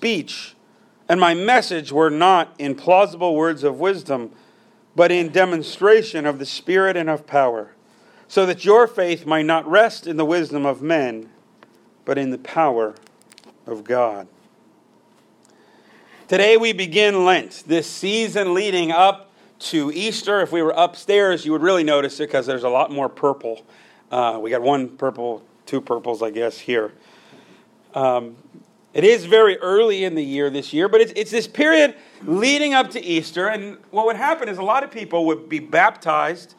speech and my message were not in plausible words of wisdom, but in demonstration of the Spirit and of power, so that your faith might not rest in the wisdom of men, but in the power of God. Today we begin Lent, this season leading up to Easter. If we were upstairs, you would really notice it because there's a lot more purple. Uh, we got one purple, two purples, I guess, here. Um, it is very early in the year this year, but it's, it's this period leading up to Easter. And what would happen is a lot of people would be baptized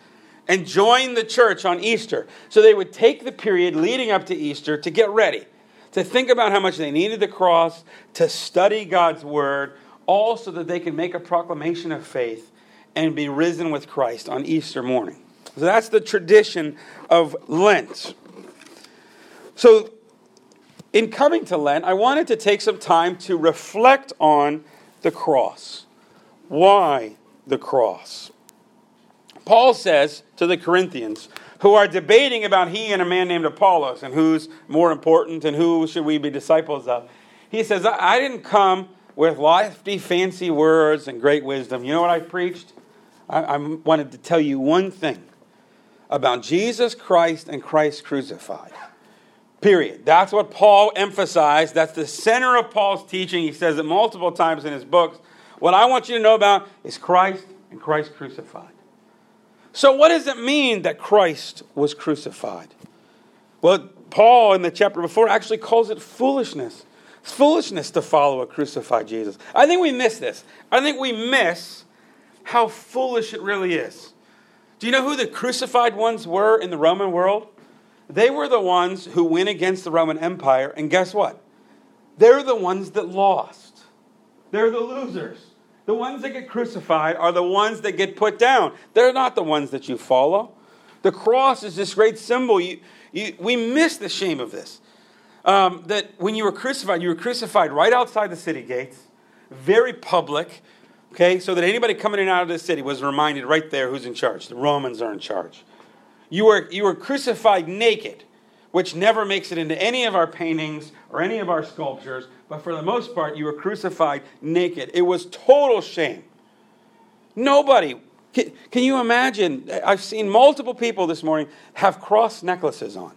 and join the church on Easter. So they would take the period leading up to Easter to get ready, to think about how much they needed the cross, to study God's word, all so that they can make a proclamation of faith and be risen with Christ on Easter morning. So that's the tradition of Lent. So in coming to Lent, I wanted to take some time to reflect on the cross. Why the cross? Paul says to the Corinthians, who are debating about he and a man named Apollos and who's more important and who should we be disciples of. He says, I didn't come with lofty, fancy words and great wisdom. You know what I preached? I, I wanted to tell you one thing about Jesus Christ and Christ crucified. Period. That's what Paul emphasized. That's the center of Paul's teaching. He says it multiple times in his books. What I want you to know about is Christ and Christ crucified. So, what does it mean that Christ was crucified? Well, Paul in the chapter before actually calls it foolishness. It's foolishness to follow a crucified Jesus. I think we miss this. I think we miss how foolish it really is. Do you know who the crucified ones were in the Roman world? They were the ones who went against the Roman Empire, and guess what? They're the ones that lost. They're the losers. The ones that get crucified are the ones that get put down. They're not the ones that you follow. The cross is this great symbol. You, you, we miss the shame of this. Um, that when you were crucified, you were crucified right outside the city gates, very public, okay, so that anybody coming in and out of the city was reminded right there who's in charge. The Romans are in charge. You were, you were crucified naked, which never makes it into any of our paintings or any of our sculptures, but for the most part, you were crucified naked. It was total shame. Nobody, can, can you imagine? I've seen multiple people this morning have cross necklaces on.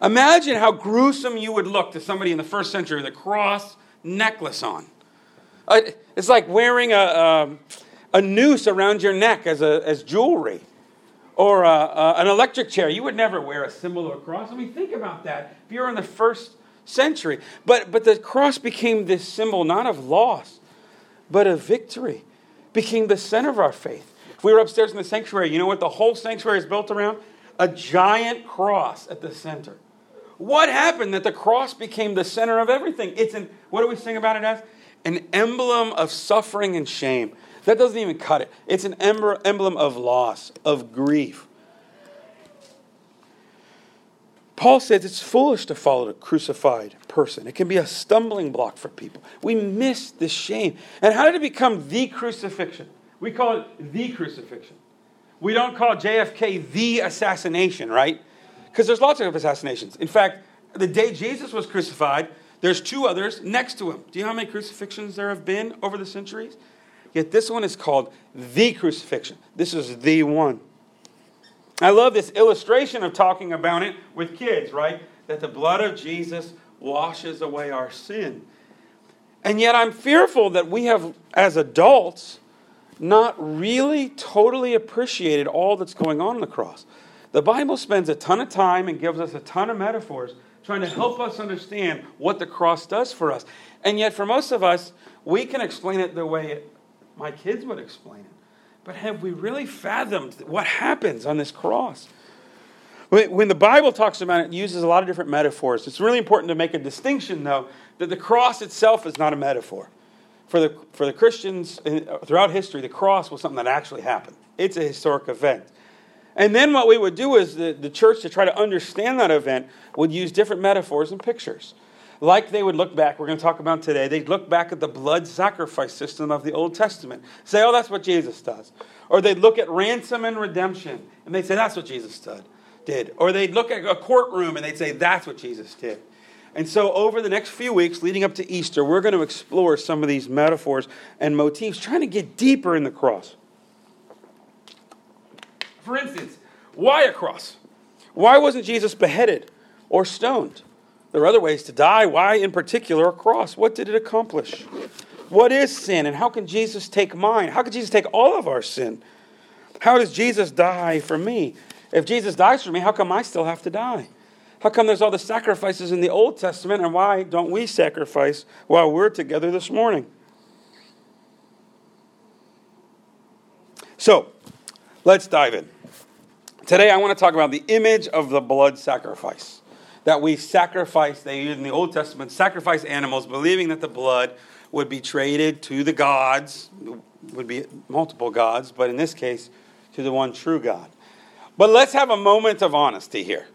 Imagine how gruesome you would look to somebody in the first century with a cross necklace on. Uh, it's like wearing a, a, um, a noose around your neck as, a, as jewelry or a, a, an electric chair. You would never wear a symbol or a cross. I mean, think about that. If you're in the first century, but but the cross became this symbol not of loss, but of victory. Became the center of our faith. If we were upstairs in the sanctuary, you know what the whole sanctuary is built around? A giant cross at the center. What happened that the cross became the center of everything? It's an what do we sing about it as? An emblem of suffering and shame. That doesn't even cut it. It's an emblem of loss, of grief. Paul says it's foolish to follow a crucified person. It can be a stumbling block for people. We miss the shame. And how did it become the crucifixion? We call it the crucifixion. We don't call JFK the assassination, right? Because there's lots of assassinations. In fact, the day Jesus was crucified, there's two others next to him. Do you know how many crucifixions there have been over the centuries? Yet this one is called the crucifixion. This is the one. I love this illustration of talking about it with kids, right? That the blood of Jesus washes away our sin. And yet I'm fearful that we have, as adults, not really totally appreciated all that's going on in the cross. The Bible spends a ton of time and gives us a ton of metaphors trying to help us understand what the cross does for us. And yet, for most of us, we can explain it the way my kids would explain it. But have we really fathomed what happens on this cross? When the Bible talks about it, it uses a lot of different metaphors. It's really important to make a distinction, though, that the cross itself is not a metaphor. For the, for the Christians uh, throughout history, the cross was something that actually happened. It's a historic event. And then what we would do is the, the church, to try to understand that event, would use different metaphors and pictures like they would look back, we're going to talk about today, they'd look back at the blood sacrifice system of the Old Testament, say, oh, that's what Jesus does. Or they'd look at ransom and redemption, and they'd say, that's what Jesus did. did. Or they'd look at a courtroom and they'd say, that's what Jesus did. And so, over the next few weeks leading up to Easter, we're going to explore some of these metaphors and motifs, trying to get deeper in the cross. For instance, why a cross? Why wasn't Jesus beheaded or stoned? There are other ways to die. Why, in particular, a cross? What did it accomplish? What is sin, and how can Jesus take mine? How can Jesus take all of our sin? How does Jesus die for me? If Jesus dies for me, how come I still have to die? How come there's all the sacrifices in the Old Testament, and why don't we sacrifice while we're together this morning? So, let's dive in. Today, I want to talk about the image of the blood sacrifice. That we sacrifice, they used in the Old Testament sacrifice animals, believing that the blood would be traded to the gods, would be multiple gods, but in this case, to the one true God. But let's have a moment of honesty here.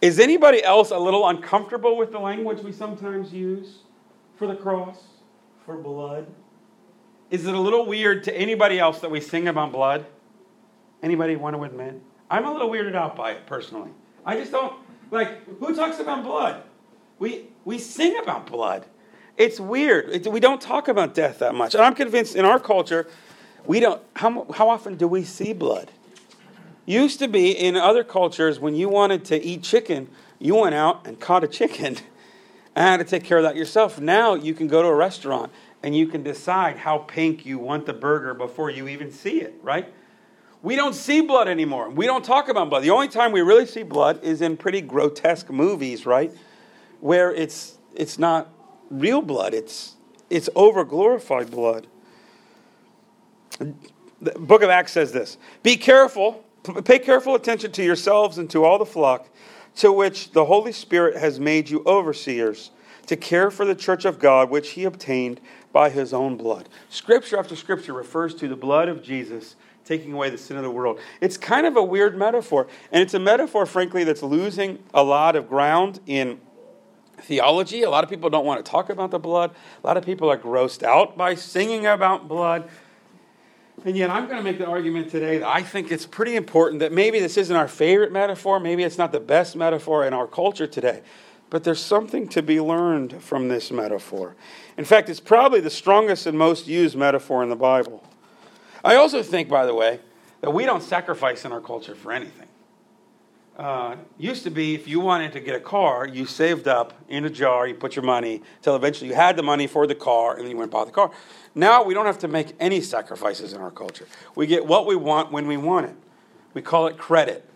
Is anybody else a little uncomfortable with the language we sometimes use for the cross, for blood? Is it a little weird to anybody else that we sing about blood? Anybody want to admit? I'm a little weirded out by it personally. I just don't like who talks about blood? We we sing about blood. It's weird. It, we don't talk about death that much. And I'm convinced in our culture, we don't how how often do we see blood? Used to be in other cultures, when you wanted to eat chicken, you went out and caught a chicken and had to take care of that yourself. Now you can go to a restaurant and you can decide how pink you want the burger before you even see it, right? We don't see blood anymore. We don't talk about blood. The only time we really see blood is in pretty grotesque movies, right? Where it's it's not real blood. It's it's over glorified blood. The book of Acts says this. Be careful Pay careful attention to yourselves and to all the flock to which the Holy Spirit has made you overseers to care for the church of God, which he obtained by his own blood. Scripture after scripture refers to the blood of Jesus taking away the sin of the world. It's kind of a weird metaphor, and it's a metaphor, frankly, that's losing a lot of ground in theology. A lot of people don't want to talk about the blood. A lot of people are grossed out by singing about blood. And yet, I'm going to make the argument today that I think it's pretty important that maybe this isn't our favorite metaphor, maybe it's not the best metaphor in our culture today, but there's something to be learned from this metaphor. In fact, it's probably the strongest and most used metaphor in the Bible. I also think, by the way, that we don't sacrifice in our culture for anything. Uh, used to be if you wanted to get a car, you saved up in a jar, you put your money till eventually you had the money for the car, and then you went and bought the car. Now we don't have to make any sacrifices in our culture. We get what we want when we want it. We call it credit.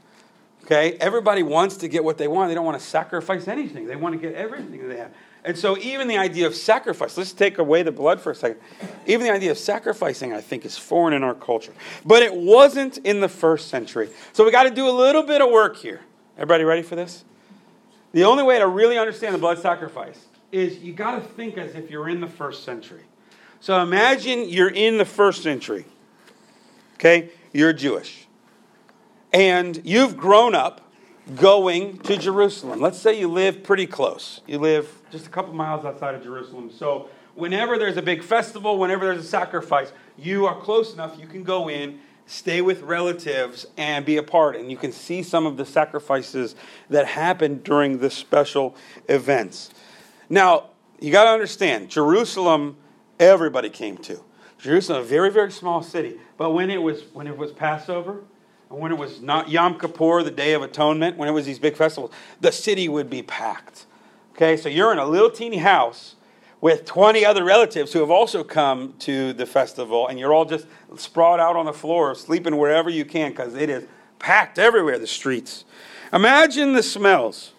Okay? Everybody wants to get what they want. They don't want to sacrifice anything. They want to get everything that they have. And so even the idea of sacrifice, let's take away the blood for a second. Even the idea of sacrificing, I think, is foreign in our culture. But it wasn't in the first century. So we got to do a little bit of work here. Everybody ready for this? The only way to really understand the blood sacrifice is you got to think as if you're in the first century. So imagine you're in the first century. Okay? You're Jewish. And you've grown up going to Jerusalem. Let's say you live pretty close. You live just a couple miles outside of Jerusalem. So whenever there's a big festival, whenever there's a sacrifice, you are close enough, you can go in, stay with relatives, and be a part. And you can see some of the sacrifices that happen during the special events. Now, you got to understand, Jerusalem everybody came to. Jerusalem, a very, very small city. But when it was when it was Passover, when it was not Yom Kippur, the Day of Atonement, when it was these big festivals, the city would be packed. Okay, so you're in a little teeny house with 20 other relatives who have also come to the festival, and you're all just sprawled out on the floor, sleeping wherever you can because it is packed everywhere, the streets. Imagine the smells.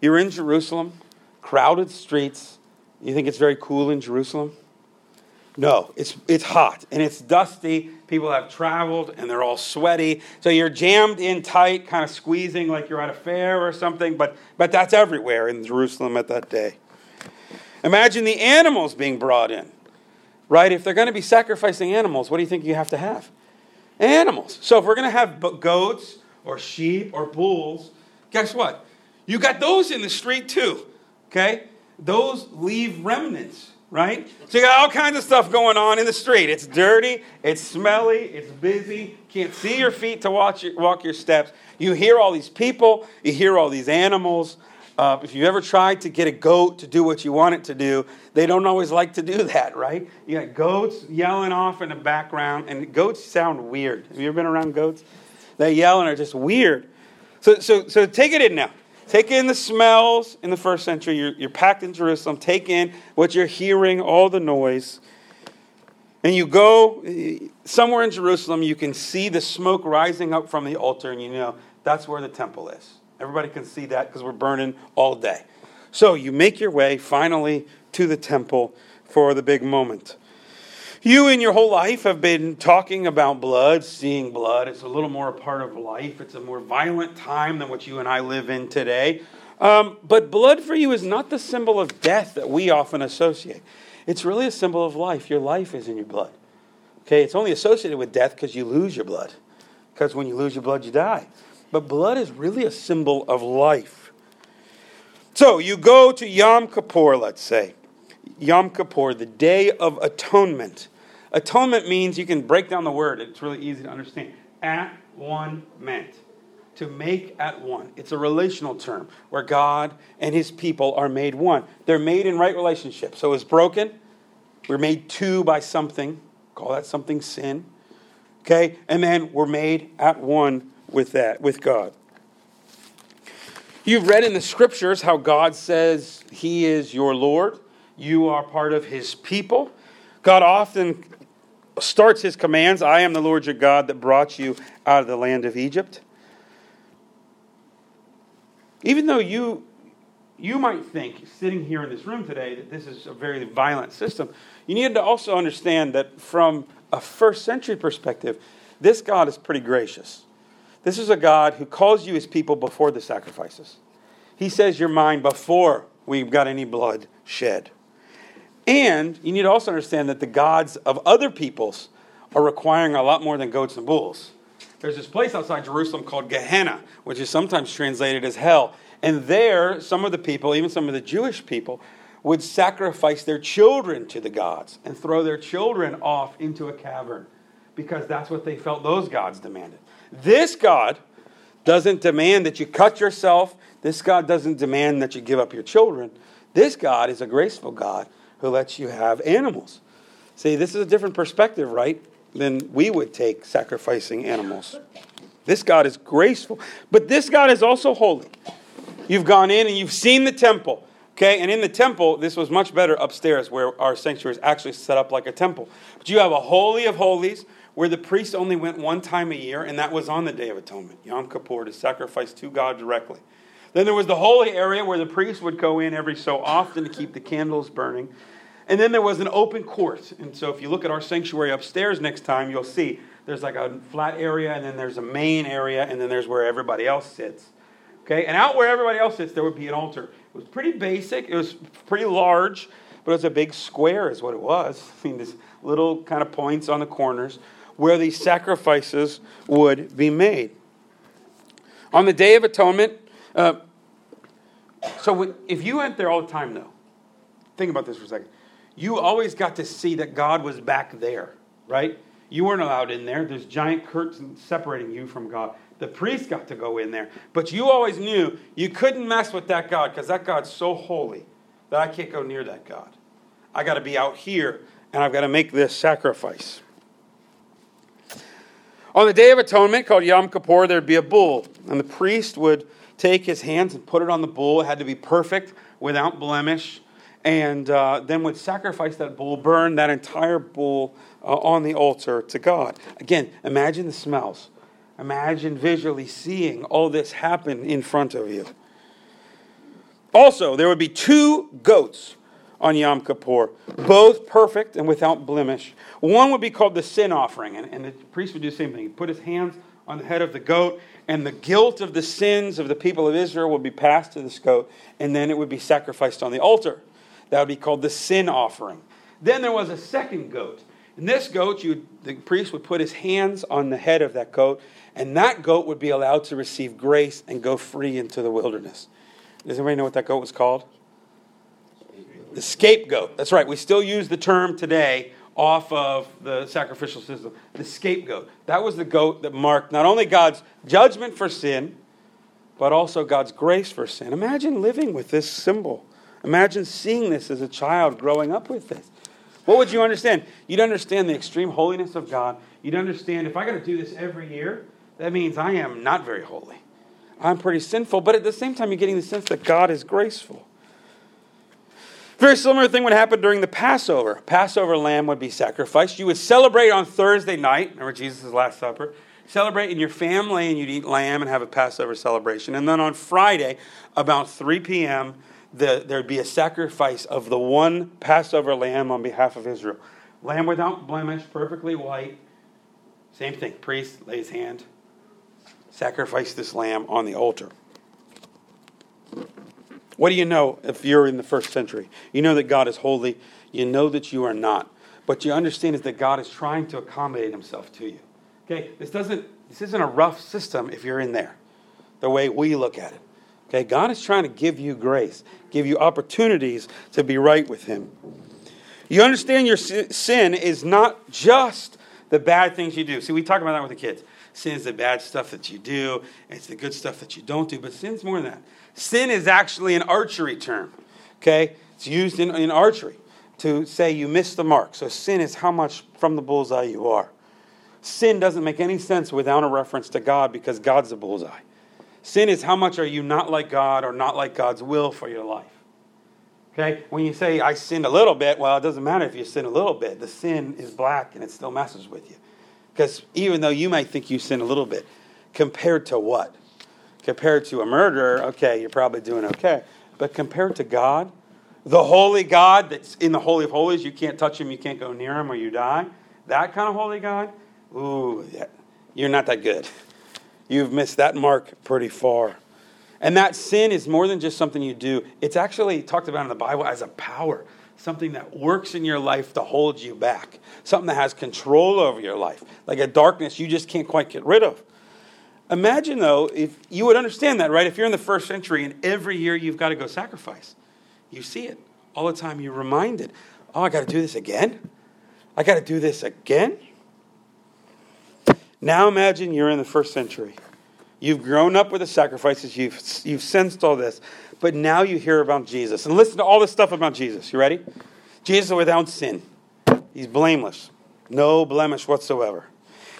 You're in Jerusalem, crowded streets. You think it's very cool in Jerusalem? No, it's, it's hot and it's dusty. People have traveled and they're all sweaty. So you're jammed in tight, kind of squeezing like you're at a fair or something, but, but that's everywhere in Jerusalem at that day. Imagine the animals being brought in, right? If they're going to be sacrificing animals, what do you think you have to have? Animals. So if we're going to have goats or sheep or bulls, guess what? You got those in the street too, okay? Those leave remnants right? So you got all kinds of stuff going on in the street. It's dirty, it's smelly, it's busy. Can't see your feet to walk your, walk your steps. You hear all these people, you hear all these animals. Uh, if you ever tried to get a goat to do what you want it to do, they don't always like to do that, right? You got goats yelling off in the background, and goats sound weird. Have you ever been around goats? They yell and are just weird. So, so, so take it in now. Take in the smells in the first century. You're, you're packed in Jerusalem. Take in what you're hearing, all the noise. And you go eh, somewhere in Jerusalem, you can see the smoke rising up from the altar, and you know that's where the temple is. Everybody can see that because we're burning all day. So you make your way finally to the temple for the big moment. You, in your whole life, have been talking about blood, seeing blood. It's a little more a part of life. It's a more violent time than what you and I live in today. Um, but blood for you is not the symbol of death that we often associate. It's really a symbol of life. Your life is in your blood. Okay, it's only associated with death because you lose your blood. Because when you lose your blood, you die. But blood is really a symbol of life. So you go to Yom Kippur, let's say. Yom Kippur, the Day of Atonement. Atonement means you can break down the word, it's really easy to understand. At one meant. To make at one. It's a relational term where God and his people are made one. They're made in right relationship. So it's broken. We're made two by something. Call that something sin. Okay? And then we're made at one with that, with God. You've read in the scriptures how God says he is your Lord. You are part of his people. God often starts his commands I am the Lord your God that brought you out of the land of Egypt. Even though you, you might think, sitting here in this room today, that this is a very violent system, you need to also understand that from a first century perspective, this God is pretty gracious. This is a God who calls you his people before the sacrifices. He says, You're mine before we've got any blood shed. And you need to also understand that the gods of other peoples are requiring a lot more than goats and bulls. There's this place outside Jerusalem called Gehenna, which is sometimes translated as hell. And there, some of the people, even some of the Jewish people, would sacrifice their children to the gods and throw their children off into a cavern because that's what they felt those gods demanded. This God doesn't demand that you cut yourself. This God doesn't demand that you give up your children. This God is a graceful God who lets you have animals. See, this is a different perspective, right, than we would take sacrificing animals. This God is graceful, but this God is also holy. You've gone in and you've seen the temple. Okay, and in the temple, this was much better upstairs where our sanctuary is actually set up like a temple. But you have a holy of holies where the priest only went one time a year, and that was on the Day of Atonement, Yom Kippur, to sacrifice to God directly. Then there was the holy area where the priest would go in every so often to keep the candles burning. And then there was an open court. And so if you look at our sanctuary upstairs next time, you'll see there's like a flat area, and then there's a main area, and then there's where everybody else sits. Okay, and out where everybody else sits, there would be an altar. It was pretty basic, it was pretty large, but it was a big square, is what it was. I mean, these little kind of points on the corners where these sacrifices would be made. On the Day of Atonement, uh, so if you went there all the time, though, think about this for a second you always got to see that God was back there, right? You weren't allowed in there. There's giant curtains separating you from God. The priest got to go in there. But you always knew you couldn't mess with that God because that God's so holy that I can't go near that God. I got to be out here and I've got to make this sacrifice. On the Day of Atonement, called Yom Kippur, there'd be a bull, and the priest would take his hands and put it on the bull. It had to be perfect, without blemish and uh, then would sacrifice that bull, burn that entire bull uh, on the altar to God. Again, imagine the smells. Imagine visually seeing all this happen in front of you. Also, there would be two goats on Yom Kippur, both perfect and without blemish. One would be called the sin offering, and, and the priest would do the same thing. He'd put his hands on the head of the goat, and the guilt of the sins of the people of Israel would be passed to this goat, and then it would be sacrificed on the altar. That would be called the sin offering. Then there was a second goat. And this goat, you, the priest would put his hands on the head of that goat, and that goat would be allowed to receive grace and go free into the wilderness. Does anybody know what that goat was called? The scapegoat. That's right. We still use the term today off of the sacrificial system. The scapegoat. That was the goat that marked not only God's judgment for sin, but also God's grace for sin. Imagine living with this symbol. Imagine seeing this as a child growing up with this. What would you understand? You'd understand the extreme holiness of God. You'd understand if I got to do this every year, that means I am not very holy. I'm pretty sinful, but at the same time, you're getting the sense that God is graceful. Very similar thing would happen during the Passover. Passover lamb would be sacrificed. You would celebrate on Thursday night, remember Jesus' Last Supper. Celebrate in your family, and you'd eat lamb and have a Passover celebration. And then on Friday, about 3 p.m., the, there'd be a sacrifice of the one Passover lamb on behalf of Israel. Lamb without blemish, perfectly white. Same thing. Priest lays hand, sacrifice this lamb on the altar. What do you know if you're in the first century? You know that God is holy. You know that you are not. But you understand is that God is trying to accommodate himself to you. Okay? This doesn't this isn't a rough system if you're in there. The way we look at it. Okay? God is trying to give you grace, give you opportunities to be right with him. You understand your sin is not just the bad things you do. See, we talk about that with the kids. Sin is the bad stuff that you do, it's the good stuff that you don't do, but sin's more than that. Sin is actually an archery term. Okay? It's used in, in archery to say you missed the mark. So sin is how much from the bullseye you are. Sin doesn't make any sense without a reference to God because God's the bullseye. Sin is how much are you not like God or not like God's will for your life. Okay? When you say I sinned a little bit, well, it doesn't matter if you sin a little bit. The sin is black and it still messes with you. Because even though you might think you sin a little bit, compared to what? Compared to a murderer, okay, you're probably doing okay. But compared to God, the holy God that's in the Holy of Holies, you can't touch him, you can't go near him, or you die. That kind of holy God, ooh, you're not that good. You've missed that mark pretty far. And that sin is more than just something you do, it's actually talked about in the Bible as a power, something that works in your life to hold you back, something that has control over your life, like a darkness you just can't quite get rid of. Imagine, though, if you would understand that, right? If you're in the first century and every year you've got to go sacrifice, you see it all the time. You're reminded, oh, I got to do this again? I got to do this again? Now imagine you're in the first century. You've grown up with the sacrifices, you've, you've sensed all this, but now you hear about Jesus. And listen to all this stuff about Jesus. You ready? Jesus is without sin, he's blameless, no blemish whatsoever.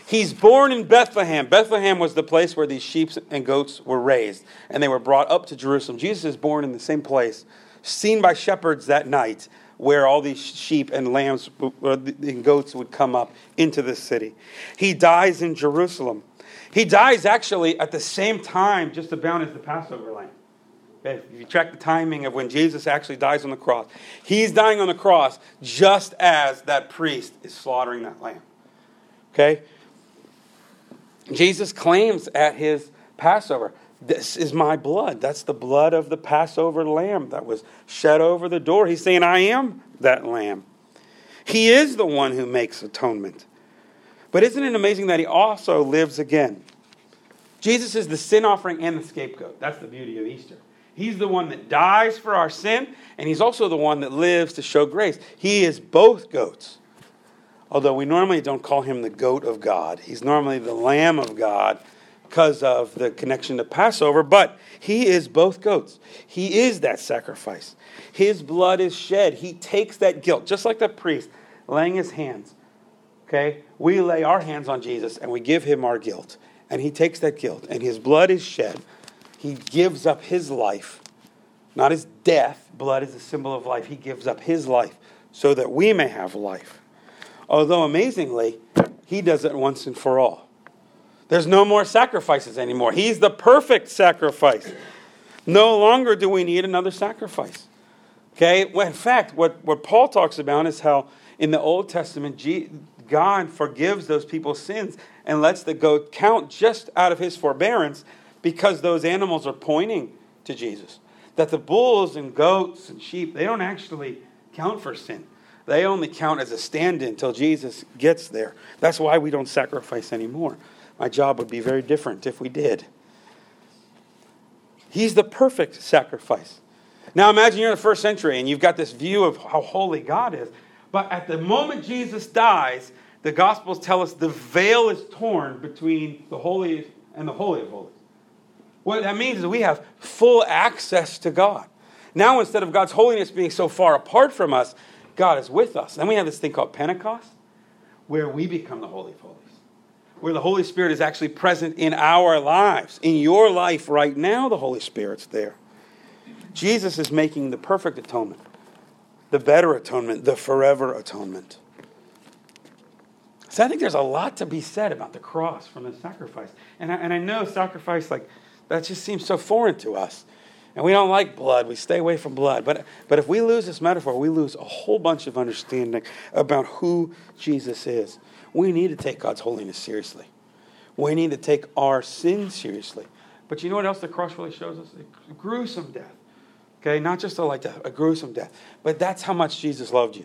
He's born in Bethlehem. Bethlehem was the place where these sheep and goats were raised, and they were brought up to Jerusalem. Jesus is born in the same place, seen by shepherds that night, where all these sheep and lambs and goats would come up into the city. He dies in Jerusalem. He dies actually at the same time, just about as the Passover lamb. If you track the timing of when Jesus actually dies on the cross, he's dying on the cross just as that priest is slaughtering that lamb. Okay? Jesus claims at his Passover, This is my blood. That's the blood of the Passover lamb that was shed over the door. He's saying, I am that lamb. He is the one who makes atonement. But isn't it amazing that he also lives again? Jesus is the sin offering and the scapegoat. That's the beauty of Easter. He's the one that dies for our sin, and he's also the one that lives to show grace. He is both goats although we normally don't call him the goat of God. He's normally the lamb of God because of the connection to Passover, but he is both goats. He is that sacrifice. His blood is shed. He takes that guilt, just like the priest laying his hands. Okay? We lay our hands on Jesus and we give him our guilt. And he takes that guilt and his blood is shed. He gives up his life, not his death. Blood is a symbol of life. He gives up his life so that we may have life. Although amazingly, he does it once and for all. There's no more sacrifices anymore. He's the perfect sacrifice. No longer do we need another sacrifice. Okay? In fact, what, what Paul talks about is how in the Old Testament, God forgives those people's sins and lets the goat count just out of his forbearance because those animals are pointing to Jesus. That the bulls and goats and sheep, they don't actually count for sin. They only count as a stand in until Jesus gets there. That's why we don't sacrifice anymore. My job would be very different if we did. He's the perfect sacrifice. Now imagine you're in the first century and you've got this view of how holy God is. But at the moment Jesus dies, the Gospels tell us the veil is torn between the holy and the holy of holies. What that means is we have full access to God. Now, instead of God's holiness being so far apart from us, God is with us. Then we have this thing called Pentecost, where we become the Holy of Holies, where the Holy Spirit is actually present in our lives. In your life right now, the Holy Spirit's there. Jesus is making the perfect atonement, the better atonement, the forever atonement. So I think there's a lot to be said about the cross from the sacrifice. And I, and I know sacrifice, like, that just seems so foreign to us. And we don't like blood. We stay away from blood. But, but if we lose this metaphor, we lose a whole bunch of understanding about who Jesus is. We need to take God's holiness seriously. We need to take our sin seriously. But you know what else the cross really shows us? A gruesome death. Okay, not just a like death, a gruesome death. But that's how much Jesus loved you.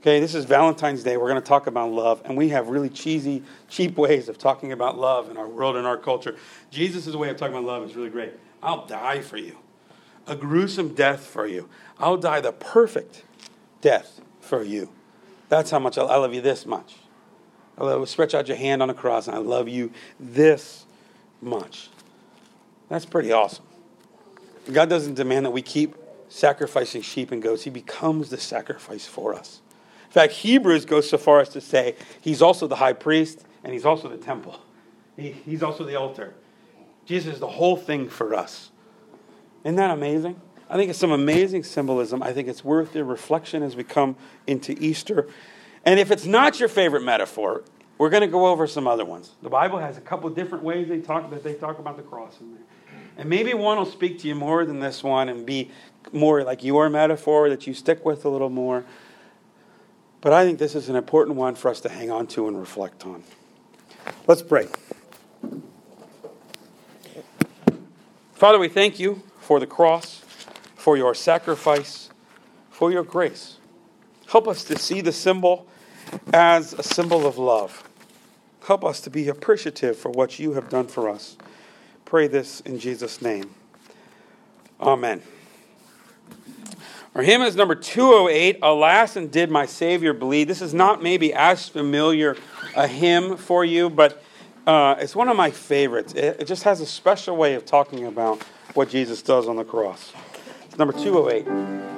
Okay, this is Valentine's Day. We're going to talk about love, and we have really cheesy, cheap ways of talking about love in our world and our culture. Jesus' way of talking about love is really great. I'll die for you, a gruesome death for you. I'll die the perfect death for you. That's how much I love you this much. I love, stretch out your hand on a cross, and I love you this much. That's pretty awesome. God doesn't demand that we keep sacrificing sheep and goats, He becomes the sacrifice for us. In fact, Hebrews goes so far as to say he's also the high priest and he's also the temple. He, he's also the altar. Jesus is the whole thing for us. Isn't that amazing? I think it's some amazing symbolism. I think it's worth the reflection as we come into Easter. And if it's not your favorite metaphor, we're going to go over some other ones. The Bible has a couple different ways they talk that they talk about the cross in there. And maybe one will speak to you more than this one and be more like your metaphor that you stick with a little more. But I think this is an important one for us to hang on to and reflect on. Let's pray. Father, we thank you for the cross, for your sacrifice, for your grace. Help us to see the symbol as a symbol of love. Help us to be appreciative for what you have done for us. Pray this in Jesus' name. Amen. Our hymn is number 208, Alas and Did My Savior Bleed. This is not maybe as familiar a hymn for you, but uh, it's one of my favorites. It, it, just has a special way of talking about what Jesus does on the cross. It's number 208.